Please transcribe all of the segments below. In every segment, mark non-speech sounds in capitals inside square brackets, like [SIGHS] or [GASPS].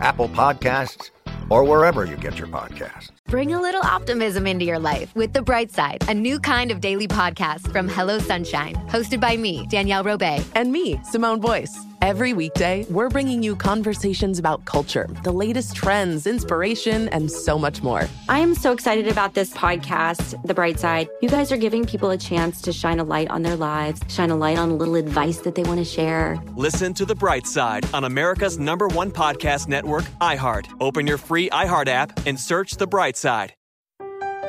Apple Podcasts, or wherever you get your podcasts. Bring a little optimism into your life with The Bright Side, a new kind of daily podcast from Hello Sunshine, hosted by me, Danielle Robay. And me, Simone Boyce. Every weekday, we're bringing you conversations about culture, the latest trends, inspiration, and so much more. I am so excited about this podcast, The Bright Side. You guys are giving people a chance to shine a light on their lives, shine a light on a little advice that they want to share. Listen to The Bright Side on America's number one podcast network, iHeart. Open your free iHeart app and search The Bright Side.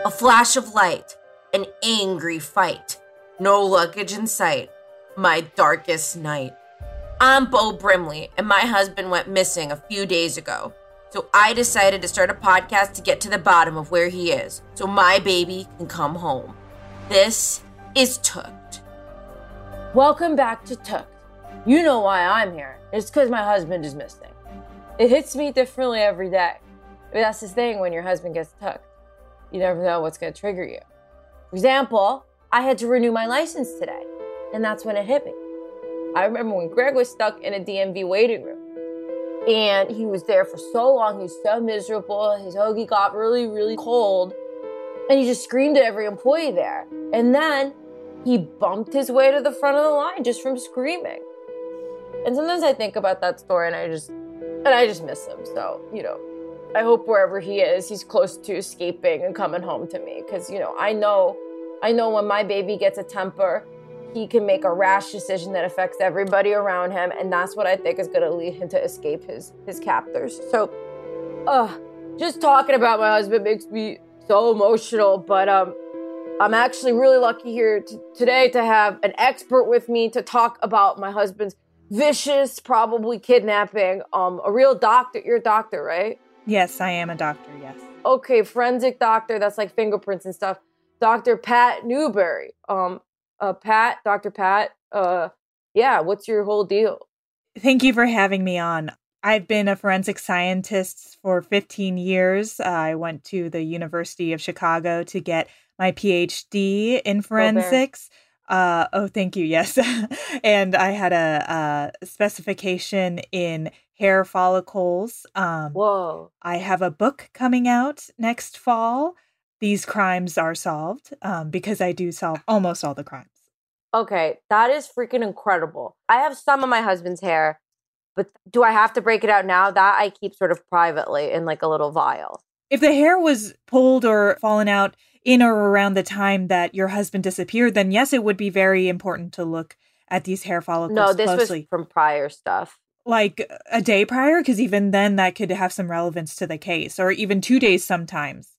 A flash of light, an angry fight, no luggage in sight, my darkest night. I'm Bo Brimley, and my husband went missing a few days ago. So I decided to start a podcast to get to the bottom of where he is, so my baby can come home. This is Took'd. Welcome back to Took'd. You know why I'm here. It's because my husband is missing. It hits me differently every day. But that's the thing when your husband gets tucked. You never know what's going to trigger you. For example, I had to renew my license today, and that's when it hit me. I remember when Greg was stuck in a DMV waiting room. And he was there for so long, he was so miserable. His hoagie got really, really cold. And he just screamed at every employee there. And then he bumped his way to the front of the line just from screaming. And sometimes I think about that story and I just and I just miss him. So, you know, I hope wherever he is, he's close to escaping and coming home to me. Cause, you know, I know I know when my baby gets a temper, he can make a rash decision that affects everybody around him. And that's what I think is gonna lead him to escape his his captors. So uh just talking about my husband makes me so emotional, but um I'm actually really lucky here t- today to have an expert with me to talk about my husband's vicious, probably kidnapping. Um, a real doctor. You're a doctor, right? Yes, I am a doctor. Yes. Okay, forensic doctor. That's like fingerprints and stuff. Doctor Pat Newbury. Um, uh, Pat, Doctor Pat. Uh, yeah. What's your whole deal? Thank you for having me on. I've been a forensic scientist for 15 years. Uh, I went to the University of Chicago to get my PhD in forensics. Uh, oh, thank you. Yes. [LAUGHS] and I had a, a, specification in hair follicles. Um, Whoa. I have a book coming out next fall. These crimes are solved um, because I do solve almost all the crimes. Okay, that is freaking incredible. I have some of my husband's hair, but do I have to break it out now? That I keep sort of privately in like a little vial. If the hair was pulled or fallen out in or around the time that your husband disappeared, then yes, it would be very important to look at these hair follicles No, this closely. was from prior stuff. like a day prior, because even then that could have some relevance to the case, or even two days sometimes.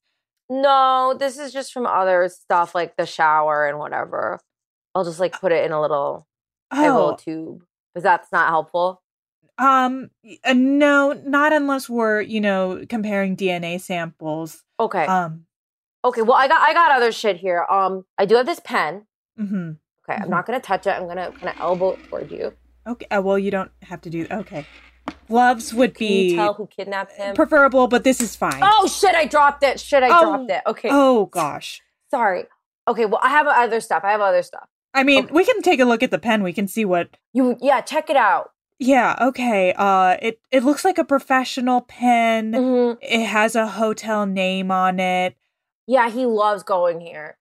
No, this is just from other stuff like the shower and whatever. I'll just like put it in a little, a little Oh, tube. Because that's not helpful. um, uh, no, not unless we're you know comparing DNA samples. Okay. Um, okay. Well, I got I got other shit here. Um, I do have this pen. Mm-hmm. Okay. I'm not gonna touch it. I'm gonna kind of elbow it toward you. okay. Uh, well, you don't have to do. Okay, gloves would Can be tell who kidnapped him? preferable, but this is fine. oh shit! I dropped it. Shit! I Oh, dropped it. Okay. Oh gosh. Sorry. Okay. Well, I have other stuff. I have other stuff. I mean, Okay. we can take a look at the pen. We can see what. You yeah. Check it out. Yeah. Okay. Uh, it it looks like a professional pen. Mhm. It has a hotel name on it. Yeah, he loves going here.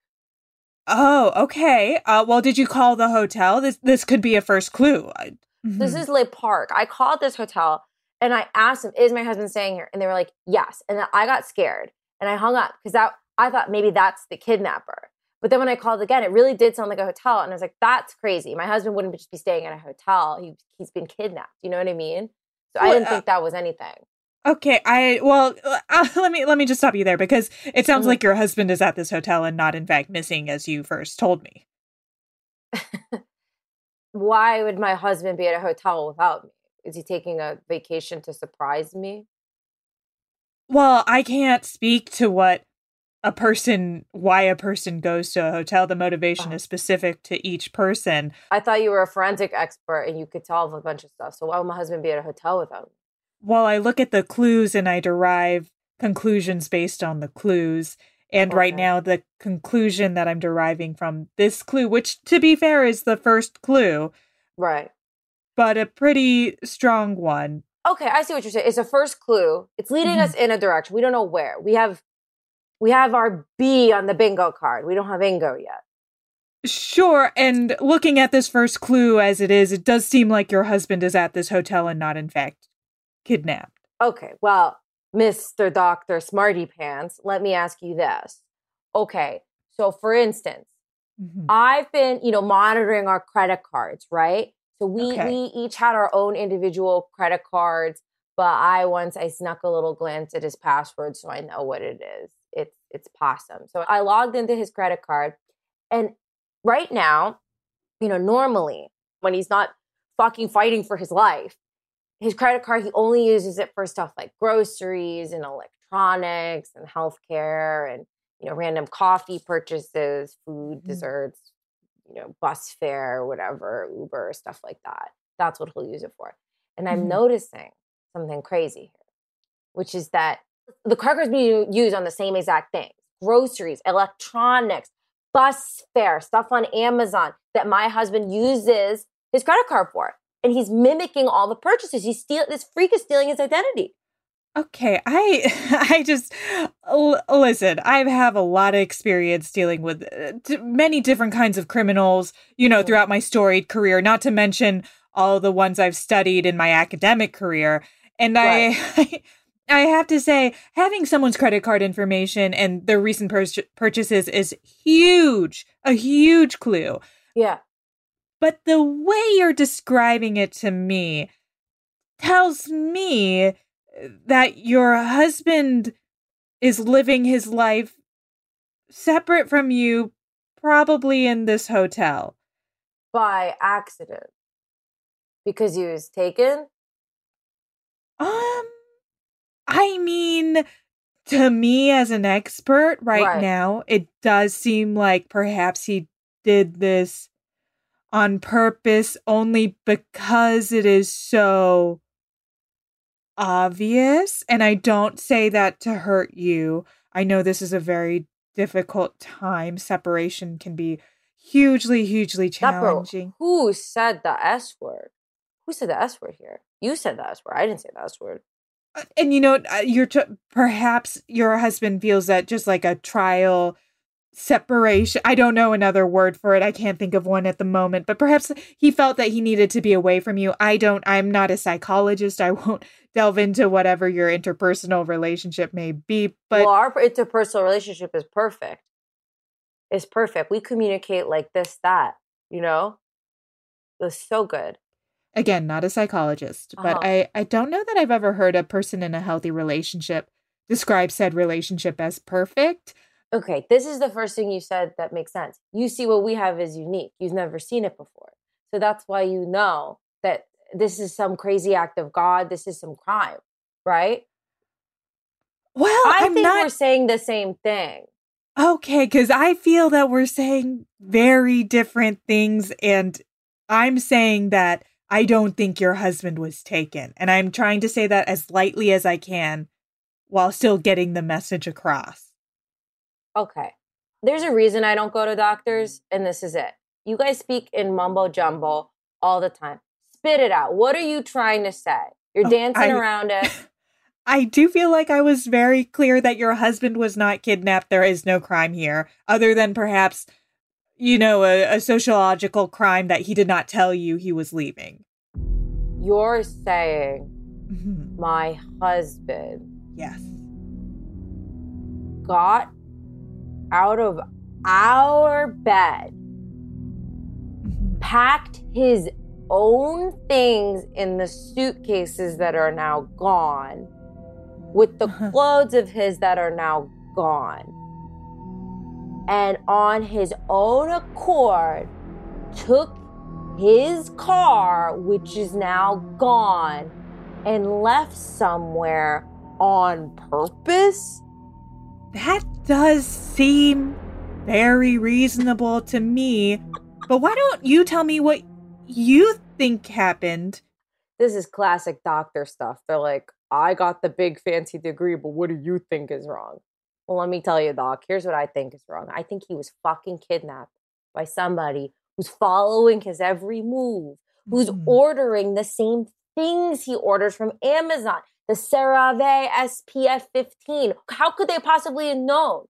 Oh, okay. Uh, well, did you call the hotel? This this could be a first clue. I- This is Le Park. I called this hotel And I asked them, "Is my husband staying here?" And they were like, "Yes." And then I got scared and I hung up because that I thought maybe that's the kidnapper. But then when I called again, it really did sound like a hotel, and I was like, "That's crazy. My husband wouldn't just be staying at a hotel. He he's been kidnapped. You know what I mean?" So I didn't uh think that was anything. Okay, I well, uh, [LAUGHS] let me let me just stop you there because it sounds Mhm. like your husband is at this hotel and not in fact missing as you first told me. Why would my husband be at a hotel without me? Is he taking a vacation to surprise me? Well, I can't speak to what a person why a person goes to a hotel. The motivation Oh. is specific to each person. I thought you were a forensic expert and you could tell a bunch of stuff. So why would my husband be at a hotel without me? Well, I look at the clues and I derive conclusions based on the clues. And right now, the conclusion that I'm deriving from this clue, which to be fair is the first clue, Right. but a pretty strong one. Okay, I see what you're saying. It's a first clue. It's leading Mhm. us in a direction. We don't know where. We have we have our B on the bingo card. We don't have Ingo yet. Sure. And looking at this first clue as it is, it does seem like your husband is at this hotel and not, in fact, kidnapped. Okay, well, Mr. Dr. Smarty Pants, let me ask you this. Okay, so for instance, Mhm. I've been, you know, monitoring our credit cards, right? So we Okay. we each had our own individual credit cards, but I once I snuck a little glance at his password so I know what it is. It's it's possum. So I logged into his credit card and right now, you know, normally when he's not fucking fighting for his life, his credit card he only uses it for stuff like groceries and electronics and healthcare and you know random coffee purchases food Mhm. desserts you know bus fare whatever uber stuff like that that's what he'll use it for and i'm Mhm. noticing something crazy here which is that the credit cards being used on the same exact things groceries electronics bus fare stuff on amazon that my husband uses his credit card for and he's mimicking all the purchases he's steal this freak is stealing his identity Okay, I [LAUGHS] I just l- listen. I have a lot of experience dealing with uh, t- many different kinds of criminals, you know, Mhm. throughout my storied career. Not to mention all the ones I've studied in my academic career. And I, [LAUGHS] I have to say, having someone's credit card information and their recent pur- purchases is huge, a huge clue. yeah But the way you're describing it to me tells me that your husband is living his life separate from you, probably in this hotel. by accident because he was taken Um, I mean, to me as an expert right, Right. now, it does seem like perhaps he did this on purpose only because it is so obvious. And I don't say that to hurt you. I know this is a very difficult time. Separation can be hugely, hugely That bro- challenging. who said the s word who said the s word here you said the s word i didn't say the s word Uh, and you know uh, you're t- perhaps your husband feels that just like a trial separation. I don't know another word for it. I can't think of one at the moment but perhaps he felt that he needed to be away from you. I don't i'm not a psychologist. I won't [LAUGHS] delve into whatever your interpersonal relationship may be but well our interpersonal relationship is perfect. It's perfect. We communicate like this that you know? It's so good. Again not a psychologist but Uh-huh. i i don't know that i've ever heard a person in a healthy relationship describe said relationship as perfect okay this is the first thing you said that makes sense. You see what we have is unique. You've never seen it before. So that's why you know that this is some crazy act of god. This is some crime right? Well i i'm think not we're saying the same thing. Okay, because I feel that we're saying very different things, and I'm saying that I don't think your husband was taken. And I'm trying to say that as lightly as I can while still getting the message across. Okay. There's a reason I don't go to doctors, and this is it. You guys speak in mumbo jumbo all the time. Spit it out. What are you trying to say? You're Oh, dancing I- around it. [LAUGHS] I do feel like I was very clear that your husband was not kidnapped. There is no crime here, other than perhaps, you know, a, a sociological crime that he did not tell you he was leaving. You're saying mm-hmm. my husband. Yes. Got out of our bed, mm-hmm. packed his own things in the suitcases that are now gone, with the [LAUGHS] clothes of his that are now gone. And on his own accord, took his car, which is now gone, and left somewhere on purpose? That does seem very reasonable to me. But why don't you tell me what you think happened? This is classic doctor stuff. They're like, I got the big fancy degree, but what do you think is wrong? Well, let me tell you, Doc, here's what I think is wrong. I think he was fucking kidnapped by somebody who's following his every move, who's mm. ordering the same things he orders from Amazon, the CeraVe SPF 15. How could they possibly have known?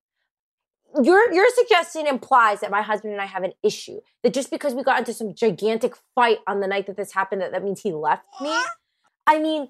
Your, your suggestion implies that my husband and I have an issue. That just because we got into some gigantic fight on the night that this happened, that, that means he left me? I mean,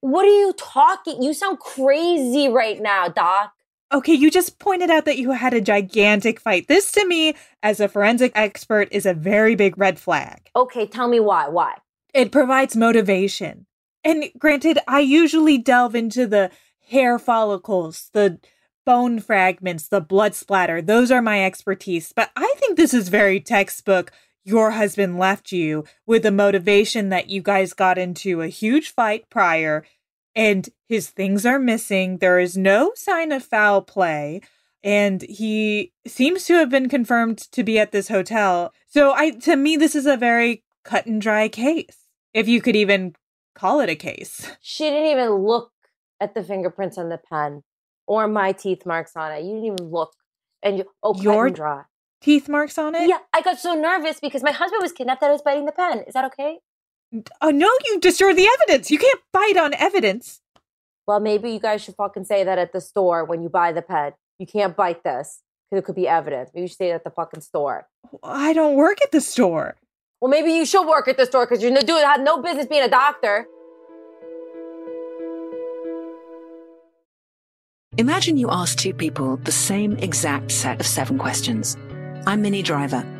what are you talking? You sound crazy right now, Doc. Okay, you just pointed out that you had a gigantic fight. This to me, as a forensic expert, is a very big red flag. Okay, tell me why. Why? It provides motivation. And granted, I usually delve into the hair follicles, the bone fragments, the blood splatter. Those are my expertise. But I think this is very textbook. Your husband left you with the motivation that you guys got into a huge fight prior and his things are missing. There is no sign of foul play. And he seems to have been confirmed to be at this hotel. So I to me this is a very cut and dry case. If you could even call it a case. She didn't even look at the fingerprints on the pen or my teeth marks on it. You didn't even look. And you oh Your and dry. Teeth marks on it? Yeah, I got so nervous because my husband was kidnapped that I was biting the pen. Is that okay? Oh no, you destroyed the evidence. You can't bite on evidence. Well, maybe you guys should fucking say that at the store when you buy the pen. You can't bite this because it could be evidence. Maybe you should say it at the fucking store. I don't work at the store. Well, maybe you should work at the store because you're no dude had no business being a doctor. Imagine you ask two people the same exact set of seven questions. I'm Minnie Driver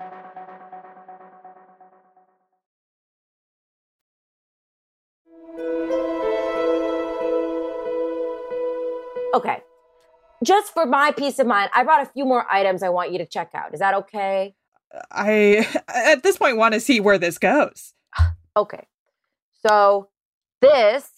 Okay. Just for my peace of mind, I brought a few more items I want you to check out. Is that okay? I, [LAUGHS] at this point, want to see where this goes. [GASPS] Okay. So this,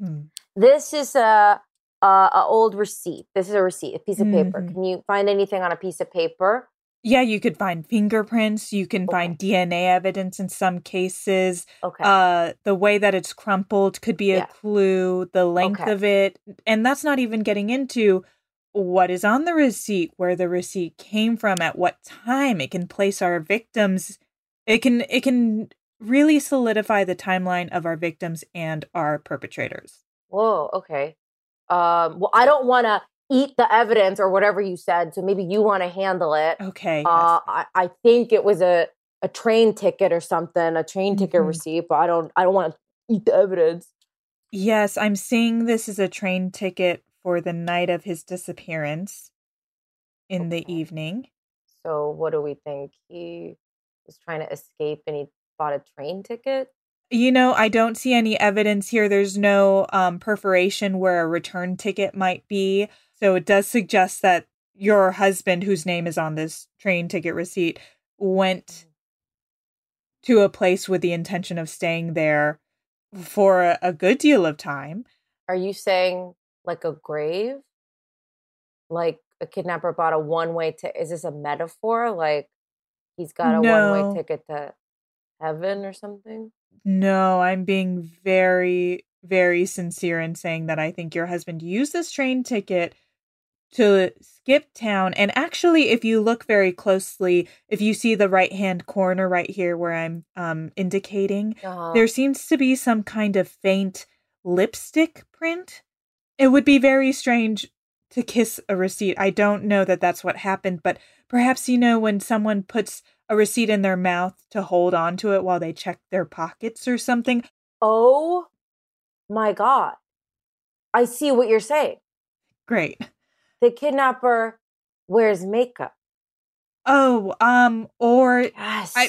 Hmm. this is a, a, a old receipt. This is a receipt, a piece of paper. Mhm. Can you find anything on a piece of paper? Yeah, you could find fingerprints. You can find DNA evidence in some cases. Okay. Uh, the way that it's crumpled could be a Yeah. clue. The length Okay. of it, and that's not even getting into what is on the receipt, where the receipt came from, at what time. It can place our victims. It can it can really solidify the timeline of our victims and our perpetrators. Whoa. Okay. Um, well, I don't want to eat the evidence or whatever you said, so maybe you want to handle it. Okay. Uh, I, I think it was a, a train ticket or something, a train ticket Mhm. receipt, but I don't I don't want to eat the evidence. Yes, I'm seeing this as a train ticket for the night of his disappearance in the evening. So what do we think? He was trying to escape and he bought a train ticket. You know, I don't see any evidence here. There's no um, perforation where a return ticket might be. So it does suggest that your husband, whose name is on this train ticket receipt, went mm. to a place with the intention of staying there for a, a good deal of time. Are you saying like a grave? Like a kidnapper bought a one way ticket? Is this a metaphor? Like he's got a one way ticket to heaven or something? No, I'm being very, very sincere in saying that I think your husband used this train ticket to skip town. And actually, if you look very closely, if you see the right hand corner right here where I'm um, indicating, Uh-huh. there seems to be some kind of faint lipstick print. It would be very strange to kiss a receipt. I don't know that that's what happened, but perhaps you know when someone puts a receipt in their mouth to hold on to it while they check their pockets or something. Oh my god. I see what you're saying. Great. The kidnapper wears makeup. Oh, um, or yes. I,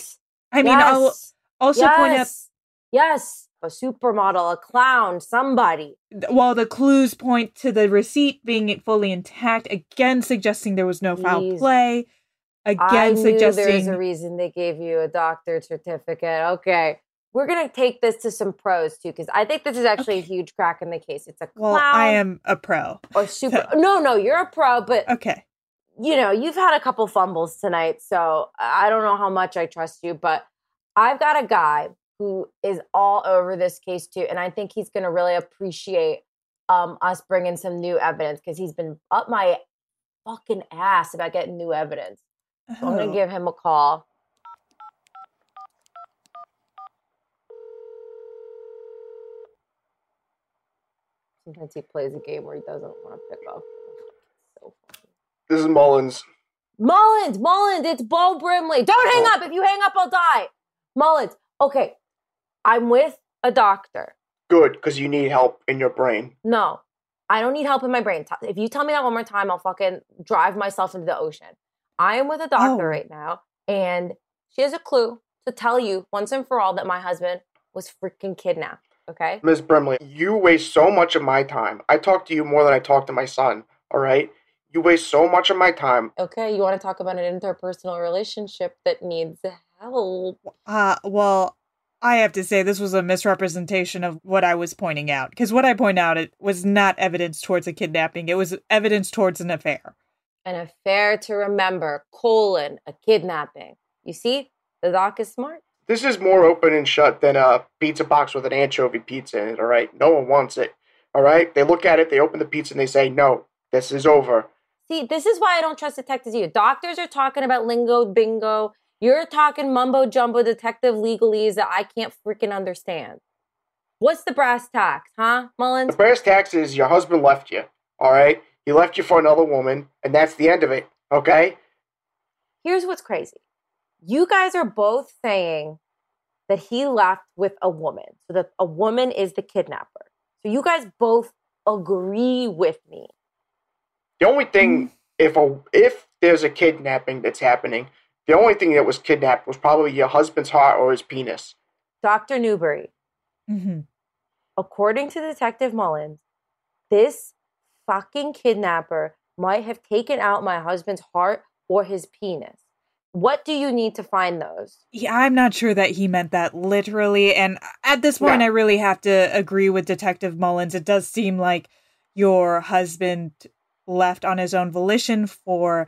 I mean, I'll Yes. also point out Yes. Yes. A supermodel, a clown, somebody. while the clues point to the receipt being fully intact, again suggesting there was no foul play. I Again, there's suggesting a reason they gave you a doctorate certificate. Okay. We're gonna take this to some pros too, because I think this is actually a huge crack in the case. It's a clown well, I am a pro. or super. No, no, you're a pro, but Okay. you know, you've had a couple fumbles tonight, so I don't know how much I trust you, but I've got a guy who is all over this case too, and I think he's going to really appreciate um, us bringing some new evidence because he's been up my fucking ass about getting new evidence. So I'm going Oh. to give him a call. Sometimes he plays a game where he doesn't want to pick up. So funny. This is Mullins. Mullins, Mullins, it's Bo Brimley. Don't hang up. If you hang up, I'll die. Mullins, okay. I'm with a doctor. Good, because you need help in your brain. No, I don't need help in my brain. If you tell me that one more time, I'll fucking drive myself into the ocean. I am with a doctor Oh. right now, and she has a clue to tell you once and for all that my husband was freaking kidnapped. Okay? Miss Brimley, you waste so much of my time. I talk to you more than I talk to my son, all right? You waste so much of my time. Okay, you want to talk about an interpersonal relationship that needs help. Uh, well, I have to say this was a misrepresentation of what I was pointing out because what I point out it was not evidence towards a kidnapping. It was evidence towards an affair. An affair to remember, colon, a kidnapping. You see, the doc is smart. This is more open and shut than a pizza box with an anchovy pizza in it, all right? No one wants it, all right? They look at it, they open the pizza, and they say, no, this is over. See, this is why I don't trust detectives either. Doctors are talking about lingo, bingo, You're talking mumbo jumbo detective legalese that I can't freaking understand. What's the brass tacks, huh, Mullins? The brass tacks is your husband left you. All right, he left you for another woman, and that's the end of it. Okay. Here's what's crazy. You guys are both saying that he left with a woman, so that a woman is the kidnapper. So you guys both agree with me. The only thing, if a if there's a kidnapping that's happening, the only thing that was kidnapped was probably your husband's heart or his penis. Dr. Newbury, Mm-hmm. according to Detective Mullins, this fucking kidnapper might have taken out my husband's heart or his penis. What do you need to find those? Yeah, I'm not sure that he meant that literally. And at this point, No. I really have to agree with Detective Mullins. It does seem like your husband left on his own volition for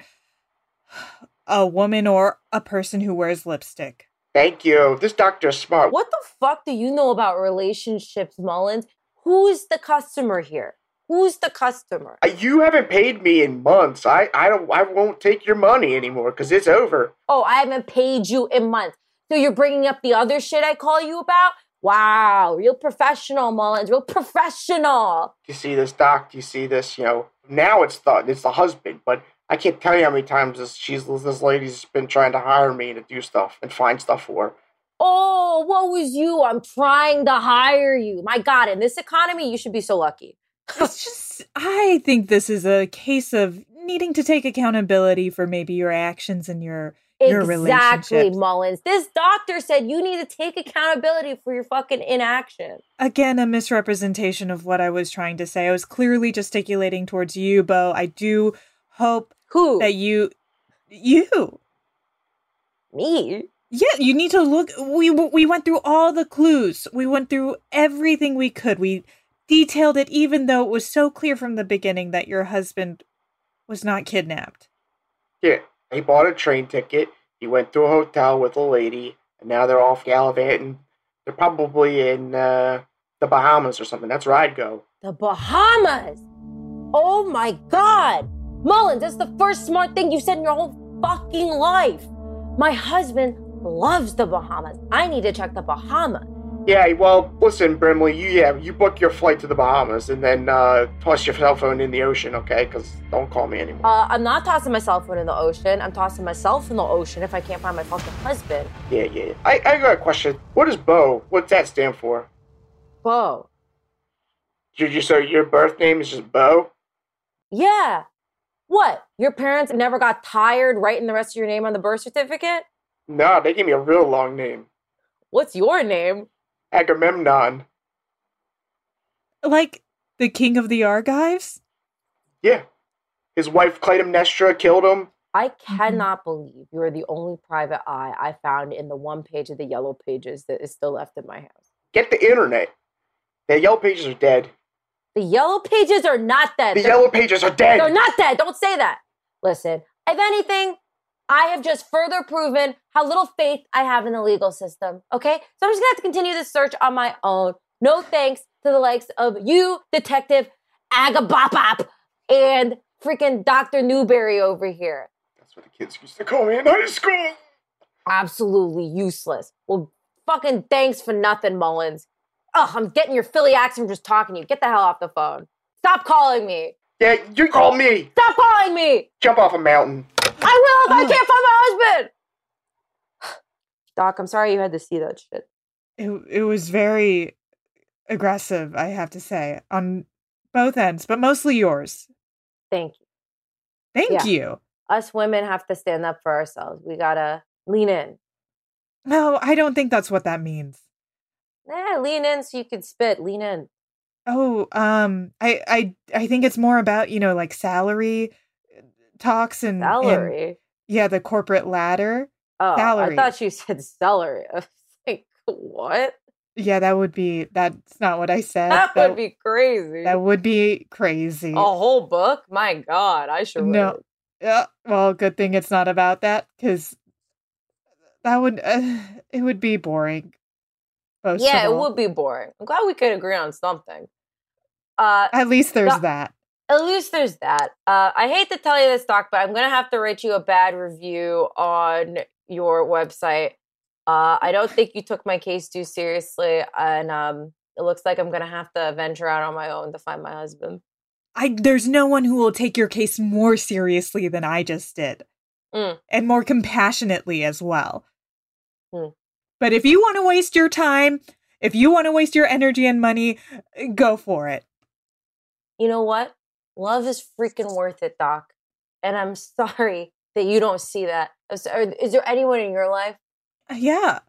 a woman or a person who wears lipstick. Thank you. This doctor's smart. What the fuck do you know about relationships, Mullins? Who's the customer here? Who's the customer? You haven't paid me in months. I I don't. I won't take your money anymore because it's over. Oh, I haven't paid you in months. So you're bringing up the other shit I call you about? Wow, real professional, Mullins, real professional. You see this, doc? You see this? You know. Now it's the it's the husband, but I can't tell you how many times this she's this lady's been trying to hire me to do stuff and find stuff for her. Oh, what was you? I'm trying to hire you. My God, in this economy, you should be so lucky. It's just, I think this is a case of needing to take accountability for maybe your actions and your your Exactly. Mullins. This doctor said you need to take accountability for your fucking inaction. Again, a misrepresentation of what I was trying to say. I was clearly gesticulating towards you, Bo. I do hope Who? that you, you, Me? yeah, you need to look. We we went through all the clues. We went through everything we could. We detailed it, even though it was so clear from the beginning that your husband was not kidnapped. Yeah, he bought a train ticket. He went to a hotel with a lady, and now they're off gallivanting. They're probably in uh, the Bahamas or something. That's where I'd go. The Bahamas. Oh my God. Mullins, that's the first smart thing you said in your whole fucking life. My husband loves the Bahamas. I need to check the Bahamas. Yeah, well, listen, Brimley, you yeah, you book your flight to the Bahamas and then uh, toss your cell phone in the ocean, okay? Because don't call me anymore. Uh, I'm not tossing my cell phone in the ocean. I'm tossing myself in the ocean if I can't find my fucking husband. Yeah, yeah. I, I got a question. What is Bo? What's that stand for? Bo. Did you so your birth name is just Bo? Yeah. What? Your parents never got tired writing the rest of your name on the birth certificate? No, they gave me a real long name. What's your name? Agamemnon. Like the king of the Argives? Yeah. His wife Clytemnestra killed him. I mm-hmm. cannot believe you are the only private eye I found in the one page of the yellow pages that is still left in my house. Get the internet. The yellow pages are dead. The yellow pages are not dead. The They're- yellow pages are dead. They're not dead. Don't say that. Listen, if anything, I have just further proven how little faith I have in the legal system. Okay? So I'm just gonna have to continue this search on my own. No thanks to the likes of you, Detective Agabopop, and freaking Dr. Newbury over here. That's what the kids used to call me in high school. Absolutely useless. Well, fucking thanks for nothing, Mullins. Ugh, I'm getting your Philly accent from just talking to you. Get the hell off the phone. Stop calling me. Yeah, you call me. Stop calling me. Jump off a mountain. I will if I can't find my husband. [SIGHS] Doc, I'm sorry you had to see that shit. It it was very aggressive, I have to say, on both ends, but mostly yours. Thank you. Thank Yeah. you. Us women have to stand up for ourselves. We gotta lean in. No, I don't think that's what that means. Yeah, lean in so you can spit. Lean in. Oh, um, I, I, I think it's more about you know like salary talks and and- Salary. yeah, the corporate ladder. Oh, salary. I thought you said celery. [LAUGHS] I was like, what? Yeah, that would be. That's not what I [LAUGHS] said. That would be crazy. That would be crazy. A whole book? My God, I should. no. Yeah. Well, good thing it's not about that because that would uh, it would be boring. Yeah, it would be boring. I'm glad we could agree on something. Uh, At least there's that. At least there's that. Uh, I hate to tell you this, Doc, but I'm gonna have to write you a bad review on your website. Uh, I don't think you took my case too seriously, and um, it looks like I'm gonna have to venture out on my own to find my husband. I there's no one who will take your case more seriously than I just did. Mm. And more compassionately as well. Mm. But if you want to waste your time, if you want to waste your energy and money, go for it. You know what? Love is freaking worth it, Doc. And I'm [LAUGHS] sorry that you don't see that. Is is there anyone in your life? Uh, Yeah.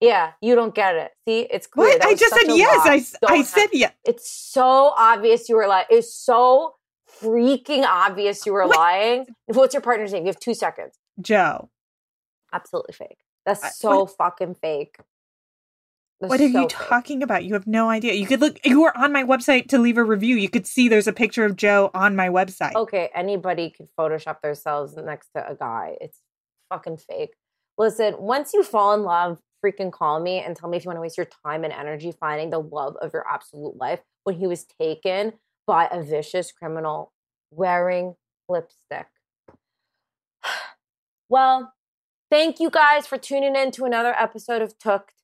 Yeah, you don't get it. See, it's clear. What? I just said yes. I I have- said yes. It's so obvious you were lying. It's so freaking obvious you were lying. What's your partner's name? You have two seconds. Joe. Absolutely fake. That's so what- fucking fake. What are so you talking about? You have no idea. You could look you were on my website to leave a review. You could see there's a picture of Joe on my website. Okay, anybody could Photoshop themselves next to a guy. It's fucking fake. Listen, once you fall in love, freaking call me and tell me if you want to waste your time and energy finding the love of your absolute life when he was taken by a vicious criminal wearing lipstick. [SIGHS] Well, thank you guys for tuning in to another episode of Took'd.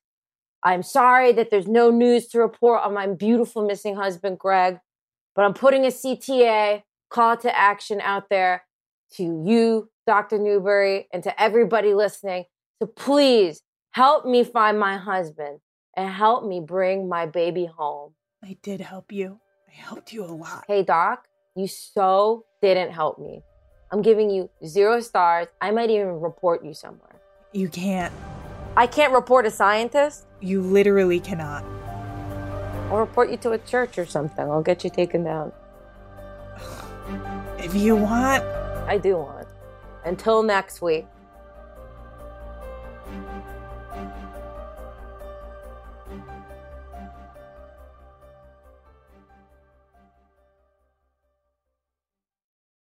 I'm sorry that there's no news to report on my beautiful missing husband, Greg, but I'm putting a CTA call to action out there to you, Dr. Newbury, and to everybody listening. So please help me find my husband and help me bring my baby home. I did help you. I helped you a lot. Hey, Doc, you so didn't help me. I'm giving you zero stars. I might even report you somewhere. You can't. I can't report a scientist. You literally cannot. I'll report you to a church or something. I'll get you taken down. [SIGHS] If you want. I do want. Until next week.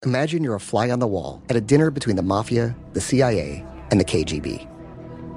Imagine you're a fly on the wall at a dinner between the mafia, the CIA, and the KGB.